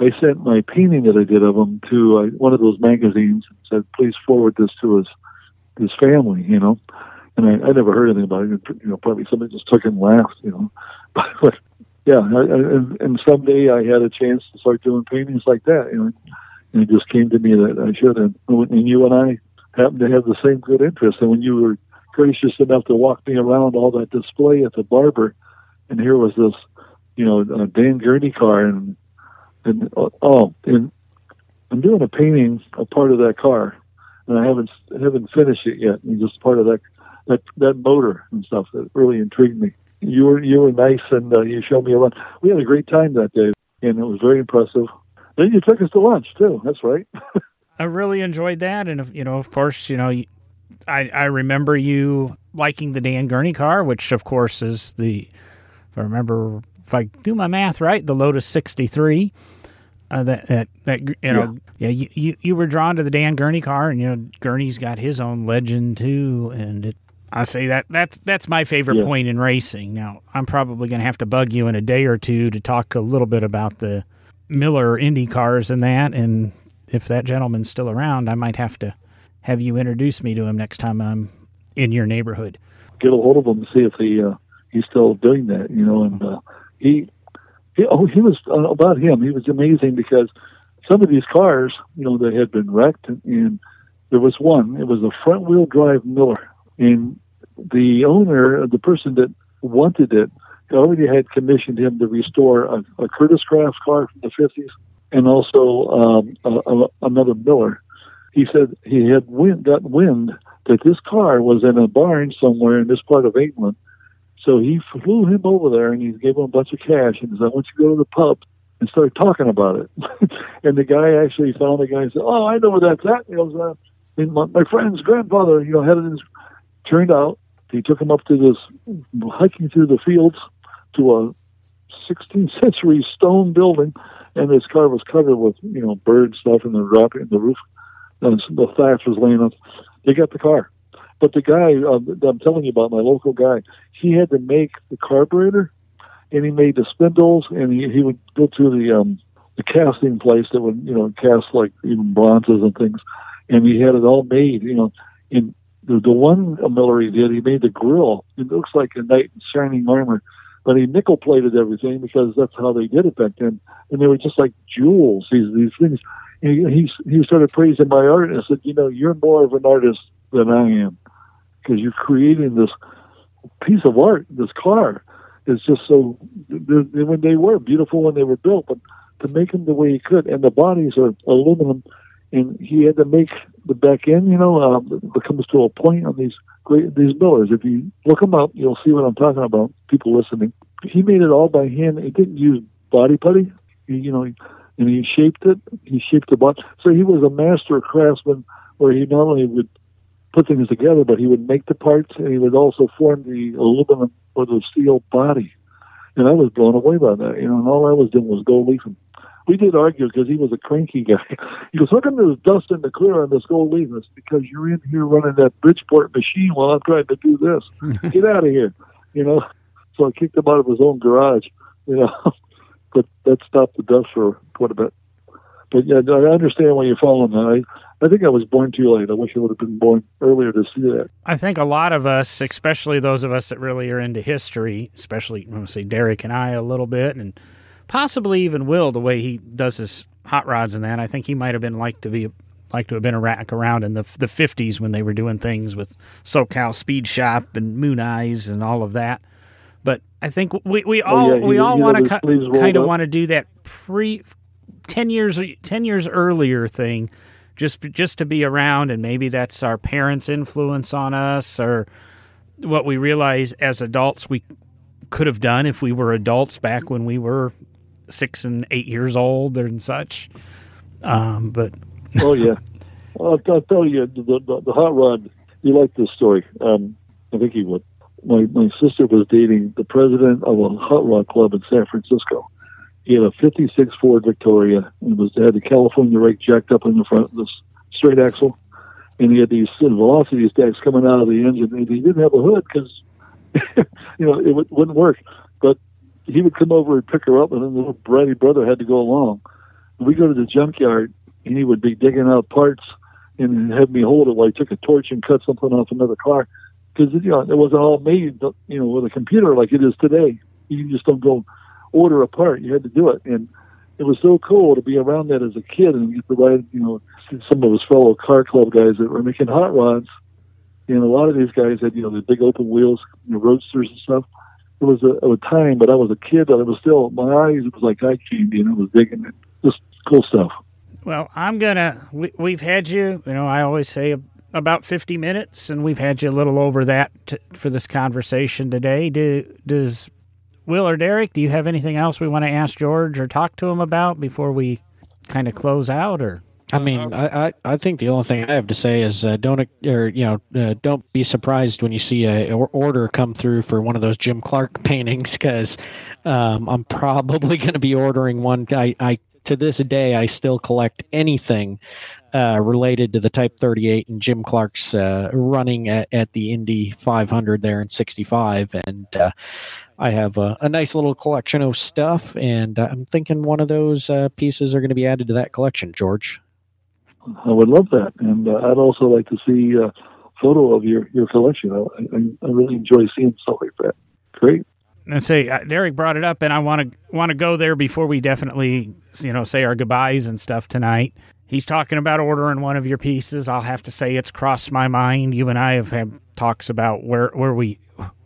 I sent my painting that I did of him to uh, one of those magazines and said, "Please forward this to his his family," you know. And I, I never heard anything about it. You know, probably somebody just took it and laughed, you know. But, but yeah, I, I, and, someday I had a chance to start doing paintings like that, you know. And it just came to me that I should. And, and you and I happened to have the same good interest. And when you were gracious enough to walk me around all that display at the barber, and here was this, you know, Dan Gurney car, and and oh, and I'm doing a painting, a part of that car, and I haven't haven't finished it yet. And just part of that that that motor and stuff that really intrigued me. You were you were nice, and uh, you showed me around. We had a great time that day, and it was very impressive. Then you took us to lunch too. That's right. I really enjoyed that, and you know, of course, you know, I I remember you liking the Dan Gurney car, which of course is the if I remember if I do my math right, the Lotus 63. Uh, that, that that you know yeah, yeah you, you, you were drawn to the Dan Gurney car and you know Gurney's got his own legend too and it, I say that that's that's my favorite yeah. point in racing. Now I'm probably going to have to bug you in a day or two to talk a little bit about the Miller Indy cars and that and if that gentleman's still around I might have to have you introduce me to him next time I'm in your neighborhood. Get a hold of him and see if he uh, he's still doing that, you know, and uh, he, he oh he was uh, about him. He was amazing because some of these cars, you know, they had been wrecked, and and there was one. It was a front wheel drive Miller, and the owner, the person that wanted it, already had commissioned him to restore a, a Kurtis Kraft car from the fifties, and also um, a, a, another Miller. He said he had wind, got wind that this car was in a barn somewhere in this part of England so he flew him over there and he gave him a bunch of cash and said, I want you to go to the pub and start talking about it. and the guy actually found the guy and said, Oh, I know where that's at. He goes, uh, and my, my friend's grandfather, you know, had it turned out, he took him up to this, hiking through the fields to a 16th century stone building, and his car was covered with, you know, bird stuff in the in the roof, and the thatch was laying on. They got the car. But the guy uh, I'm telling you about, my local guy, he had to make the carburetor, and he made the spindles, and he, he would go to the um, the casting place that would you know cast like even bronzes and things, and he had it all made. You know, in the the one Miller he did, he made the grill. It looks like a knight in shining armor, but he nickel plated everything because that's how they did it back then, and they were just like jewels. These these things. And he he started praising my art and said, you know, you're more of an artist than I am because you're creating this piece of art. This car is just so. When they were beautiful when they were built, but to make them the way he could, and the bodies are aluminum, and he had to make the back end. You know, um, it comes to a point on these great these millers. If you look them up, you'll see what I'm talking about. People listening, he made it all by hand. He didn't use body putty. He, you know, and he shaped it. He shaped the body. So he was a master craftsman, where he not only would put things together, but he would make the parts and he would also form the aluminum or the steel body. And I was blown away by that, you know, and all I was doing was gold leafing. We did argue because he was a cranky guy. He goes, How come there's dust in the clear on this gold leaf? It's because you're in here running that Bridgeport machine while I'm trying to do this. Get out of here. You know? So I kicked him out of his own garage. you know. but that stopped the dust for quite a bit. But yeah, I understand why you're following that. I, I think I was born too late. I wish I would have been born earlier to see that. I think a lot of us, especially those of us that really are into history, especially I'm say Derek and I a little bit, and possibly even Will, the way he does his hot rods and that. I think he might have been like to be like to have been around in the the 50s when they were doing things with SoCal Speed Shop and Moon Eyes and all of that. But I think we, we all oh, yeah. we all want to kind of want to do that pre 10 years 10 years earlier thing just just to be around and maybe that's our parents influence on us or what we realize as adults we could have done if we were adults back when we were 6 and 8 years old and such. Um, but oh yeah. I'll, I'll, tell you the, the, the hot rod you like this story. Um, I think he would my, my sister was dating the president of a hot rod club in San Francisco he had a 56 Ford Victoria and was had the California rake jacked up in the front, the straight axle, and he had these velocity stacks coming out of the engine, and he didn't have a hood because you know it w- wouldn't work. But he would come over and pick her up, and then the little bratty brother had to go along. We go to the junkyard, and he would be digging out parts and have me hold it while he took a torch and cut something off another car because you know it wasn't all made you know with a computer like it is today. You just don't go order a part. You had to do it, and it was so cool to be around that as a kid and get to ride, you know, some of his fellow car club guys that were making hot rods. And a lot of these guys had, you know, the big open wheels, you know, roadsters and stuff. It was a, a time, but I was a kid, but it was still my eyes. It was like eye candy, and I was digging it. Just cool stuff. Well, I'm gonna. We, we've had you. You know, I always say about 50 minutes, and we've had you a little over that to, for this conversation today. Do, does Will or Derek, do you have anything else we want to ask George or talk to him about before we kind of close out? Or I mean, I, I, think the only thing I have to say is uh, don't or you know uh, don't be surprised when you see a order come through for one of those Jim Clark paintings because um, I'm probably going to be ordering one. I, I to this day I still collect anything uh, related to the Type 38 and Jim Clark's uh, running at, at, the Indy 500 there in 65, and uh, I have a, a, nice little collection of stuff, and I'm thinking one of those uh, pieces are going to be added to that collection, George. I would love that, and uh, I'd also like to see a photo of your, your collection. I, I, I really enjoy seeing stuff like that. Great. And say uh, Derek brought it up, and I want to want to go there before we definitely you know say our goodbyes and stuff tonight. He's talking about ordering one of your pieces. I'll have to say it's crossed my mind. You and I have had talks about where where we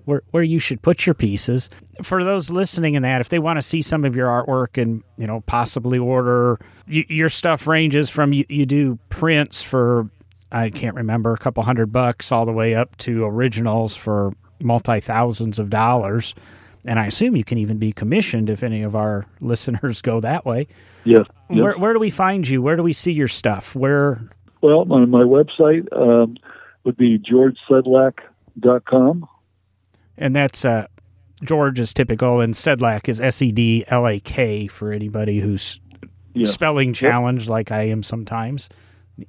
where, where you should put your pieces. For those listening in that, if they want to see some of your artwork and you know possibly order you, your stuff ranges from you, you do prints for I can't remember a couple hundred bucks all the way up to originals for multi thousands of dollars. And I assume you can even be commissioned if any of our listeners go that way. Yes. yes. Where, where do we find you? Where do we see your stuff? Where? Well, my, my website um, would be georgesedlak.com and that's uh, George is typical, and Sedlak is S E D L A K for anybody who's yeah. spelling challenged, yep. like I am sometimes.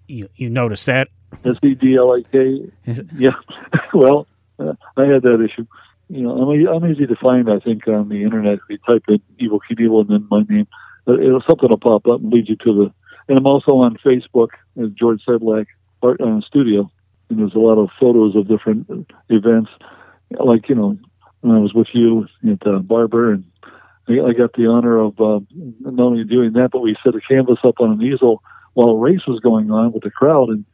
You, you notice that S E D L A K. Yeah. well, uh, I had that issue. You know, I'm, I'm easy to find. I think on the internet, if you type in Evel Knievel and then my name, uh, it'll, something will pop up and lead you to the. And I'm also on Facebook as George Sedlak Art uh, Studio, and there's a lot of photos of different events like you know when I was with you at uh, Barber, and I, I got the honor of uh, not only doing that, but we set a canvas up on an easel while a race was going on with the crowd, and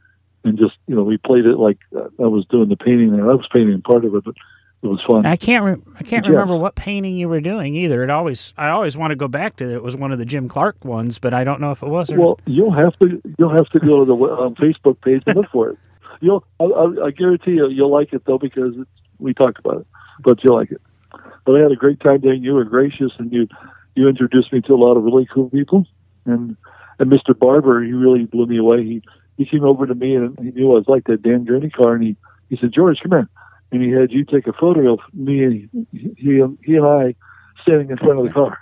and just you know we played it like uh, I was doing the painting there. I was painting part of it, but it was fun. I can't re- I can't remember what painting you were doing either. It always I always want to go back to it. It was one of the Jim Clark ones, but I don't know if it was. Or well, you'll have to you'll have to go to the um, Facebook page and look for it. You'll I, I, I guarantee you you'll like it though because it's we talked about it, but you'll like it. But I had a great time there. You were gracious, and you you introduced me to a lot of really cool people. And and Mr. Barber, he really blew me away. He he came over to me and he knew I was like that Dan Gurney car, and he he said, George, come here, and he had you take a photo of me and he he, and I standing in front of the car.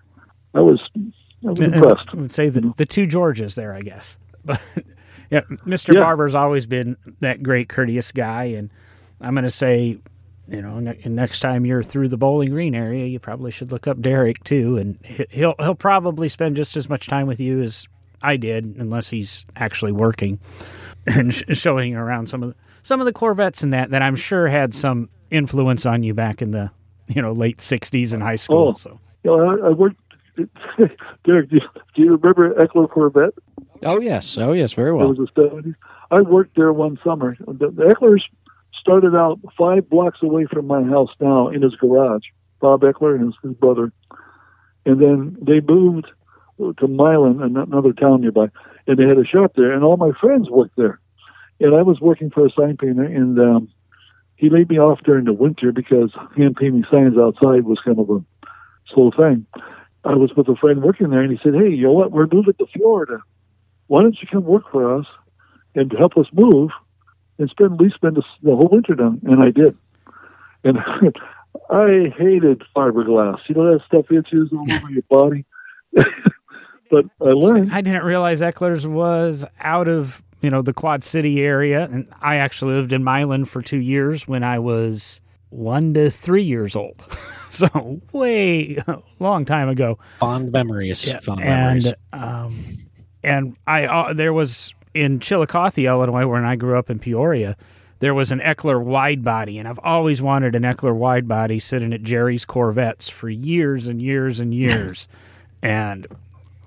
I was I was impressed. I would say the the two Georges there, I guess, but. Yeah, Mr. Yeah. Barber's always been that great, courteous guy, and I'm going to say you know, ne- next time you're through the Bowling Green area, you probably should look up Derek too, and he'll he'll probably spend just as much time with you as I did, unless he's actually working and sh- showing around some of the, some of the Corvettes and that that I'm sure had some influence on you back in the you know late '60s in high school. Oh. So You know, I, I worked. Derek, do you, do you remember Eckler Corvette? Oh yes, oh yes, very well. It well. was the seventies. I worked there one summer. The, the Ecklers started out five blocks away from my house now in his garage. Bob Eckler and his, his brother, and then they moved to Milan, another town nearby, and they had a shop there. And all my friends worked there, and I was working for a sign painter, and um, he laid me off during the winter because hand painting signs outside was kind of a slow thing. I was with a friend working there, and he said, "Hey, you know what? We're moving to Florida. Why don't you come work for us and help us move and spend at least spend the, the whole winter down?" And I did. And I hated fiberglass. You know that stuff itches all over your body. but I learned. I didn't realize Eckler's was out of you know the Quad City area, and I actually lived in Milan for two years when I was one to three years old. so way long time ago. Fond memories. Yeah, Fond memories. and um, and I uh, there was in Chillicothe, Illinois, when I grew up in Peoria. There was an Eckler wide body, and I've always wanted an Eckler wide body sitting at Jerry's Corvettes for years and years and years, and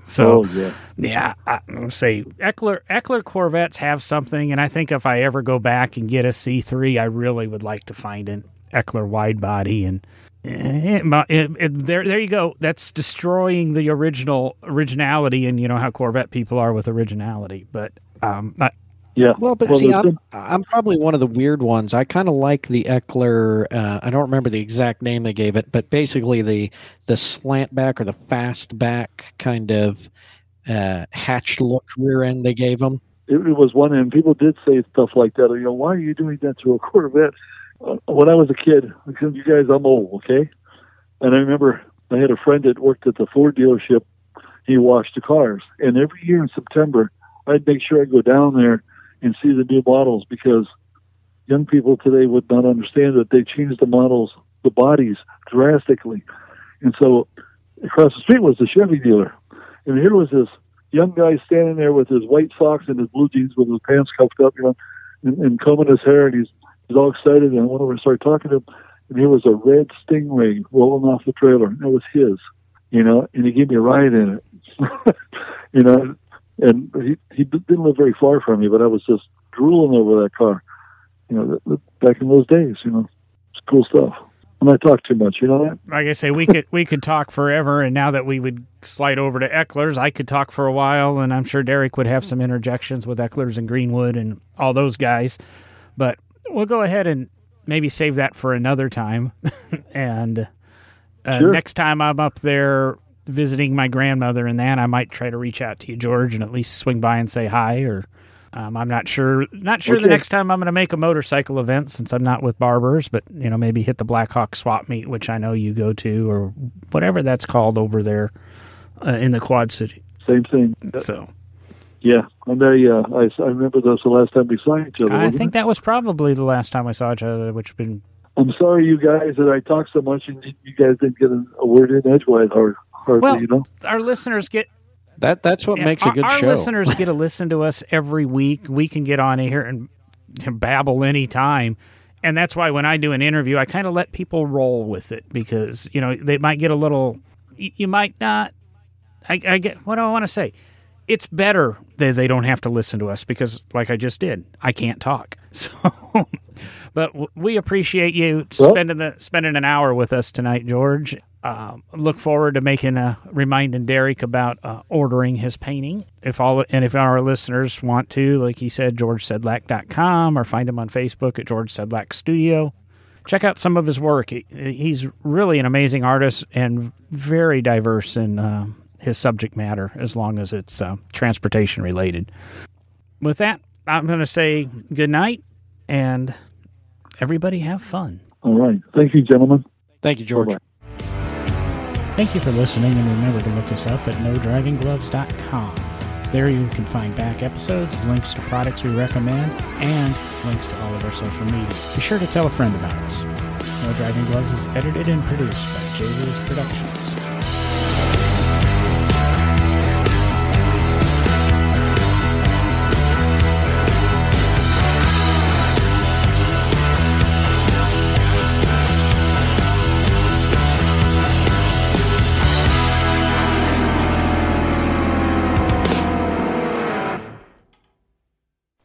so oh yeah. yeah, I'm gonna say Eckler Eckler Corvettes have something, and I think if I ever go back and get a C three, I really would like to find an Eckler wide body, and eh, it, it, it, there there you go. That's destroying the original originality, and you know how Corvette people are with originality. But um, I, Yeah. Well, but Well, see, I'm, I'm probably one of the weird ones. I kind of like the Eckler. Uh, I don't remember the exact name they gave it, but basically the the slant back or the fast back kind of uh, hatched look rear end they gave them. it, it was one and people did say stuff like that. You know, why are you doing that to a Corvette? Uh, when I was a kid, said, you guys, I'm old, okay? And I remember I had a friend that worked at the Ford dealership. He washed the cars, and every year in September, I'd make sure I go down there and see the new models because young people today would not understand that they changed the models, the bodies drastically. And so across the street was the Chevy dealer. And here was this young guy standing there with his white socks and his blue jeans with his pants cuffed up, you know, and, and combing his hair, and he's he's all excited. And I went over and started talking to him, and here was a red Stingray rolling off the trailer, and it was his, you know, and he gave me a ride in it, you know, and he he didn't live very far from me, but I was just drooling over that car, you know, back in those days, you know, it's cool stuff. And I talk too much, you know that? like I say, we could we could talk forever, and now that we would slide over to Eckler's, I could talk for a while, and I'm sure Derek would have some interjections with Eckler's and Greenwood and all those guys. But we'll go ahead and maybe save that for another time. and uh, Sure. next time I'm up there visiting my grandmother and that, I might try to reach out to you, George, and at least swing by and say hi. Or um, I'm not sure. Not sure the next time I'm going to make a motorcycle event since I'm not with barbers, but you know maybe hit the Blackhawk swap meet, which I know you go to, or whatever that's called over there uh, in the Quad City. Same thing. So Yeah, and I, uh, I, I remember that was the last time we saw each other. I think it? that was probably the last time I saw each other, which has been I'm sorry, you guys, that I talk so much and you- guys didn't get a word in edgewise or hardly, Well, you know. our listeners get That that's what Yeah, makes a good our show. Our listeners get to listen to us every week. We can get on here and babble anytime. And that's why when I do an interview, I kind of let people roll with it because, you know, they might get a little, you, you might not. I, I get, what do I want to say? It's better that they don't have to listen to us because, like I just did, I can't talk. So, but we appreciate you spending the spending an hour with us tonight, George. Um, look forward to making a reminding Derek about uh, ordering his painting. If all and if our listeners want to, like he said, georgesedlak.com or find him on Facebook at George Sedlak Studio. Check out some of his work. He, he's really an amazing artist and very diverse in uh, his subject matter, as long as it's uh, transportation related. With that, I'm going to say good night and everybody have fun. All right. Thank you, gentlemen. Thank you, George. Bye-bye. Thank you for listening, and remember to look us up at NoDrivingGloves.com. There you can find back episodes, links to products we recommend, and links to all of our social media. Be sure to tell a friend about us. No Driving Gloves is edited and produced by J. Lewis Productions.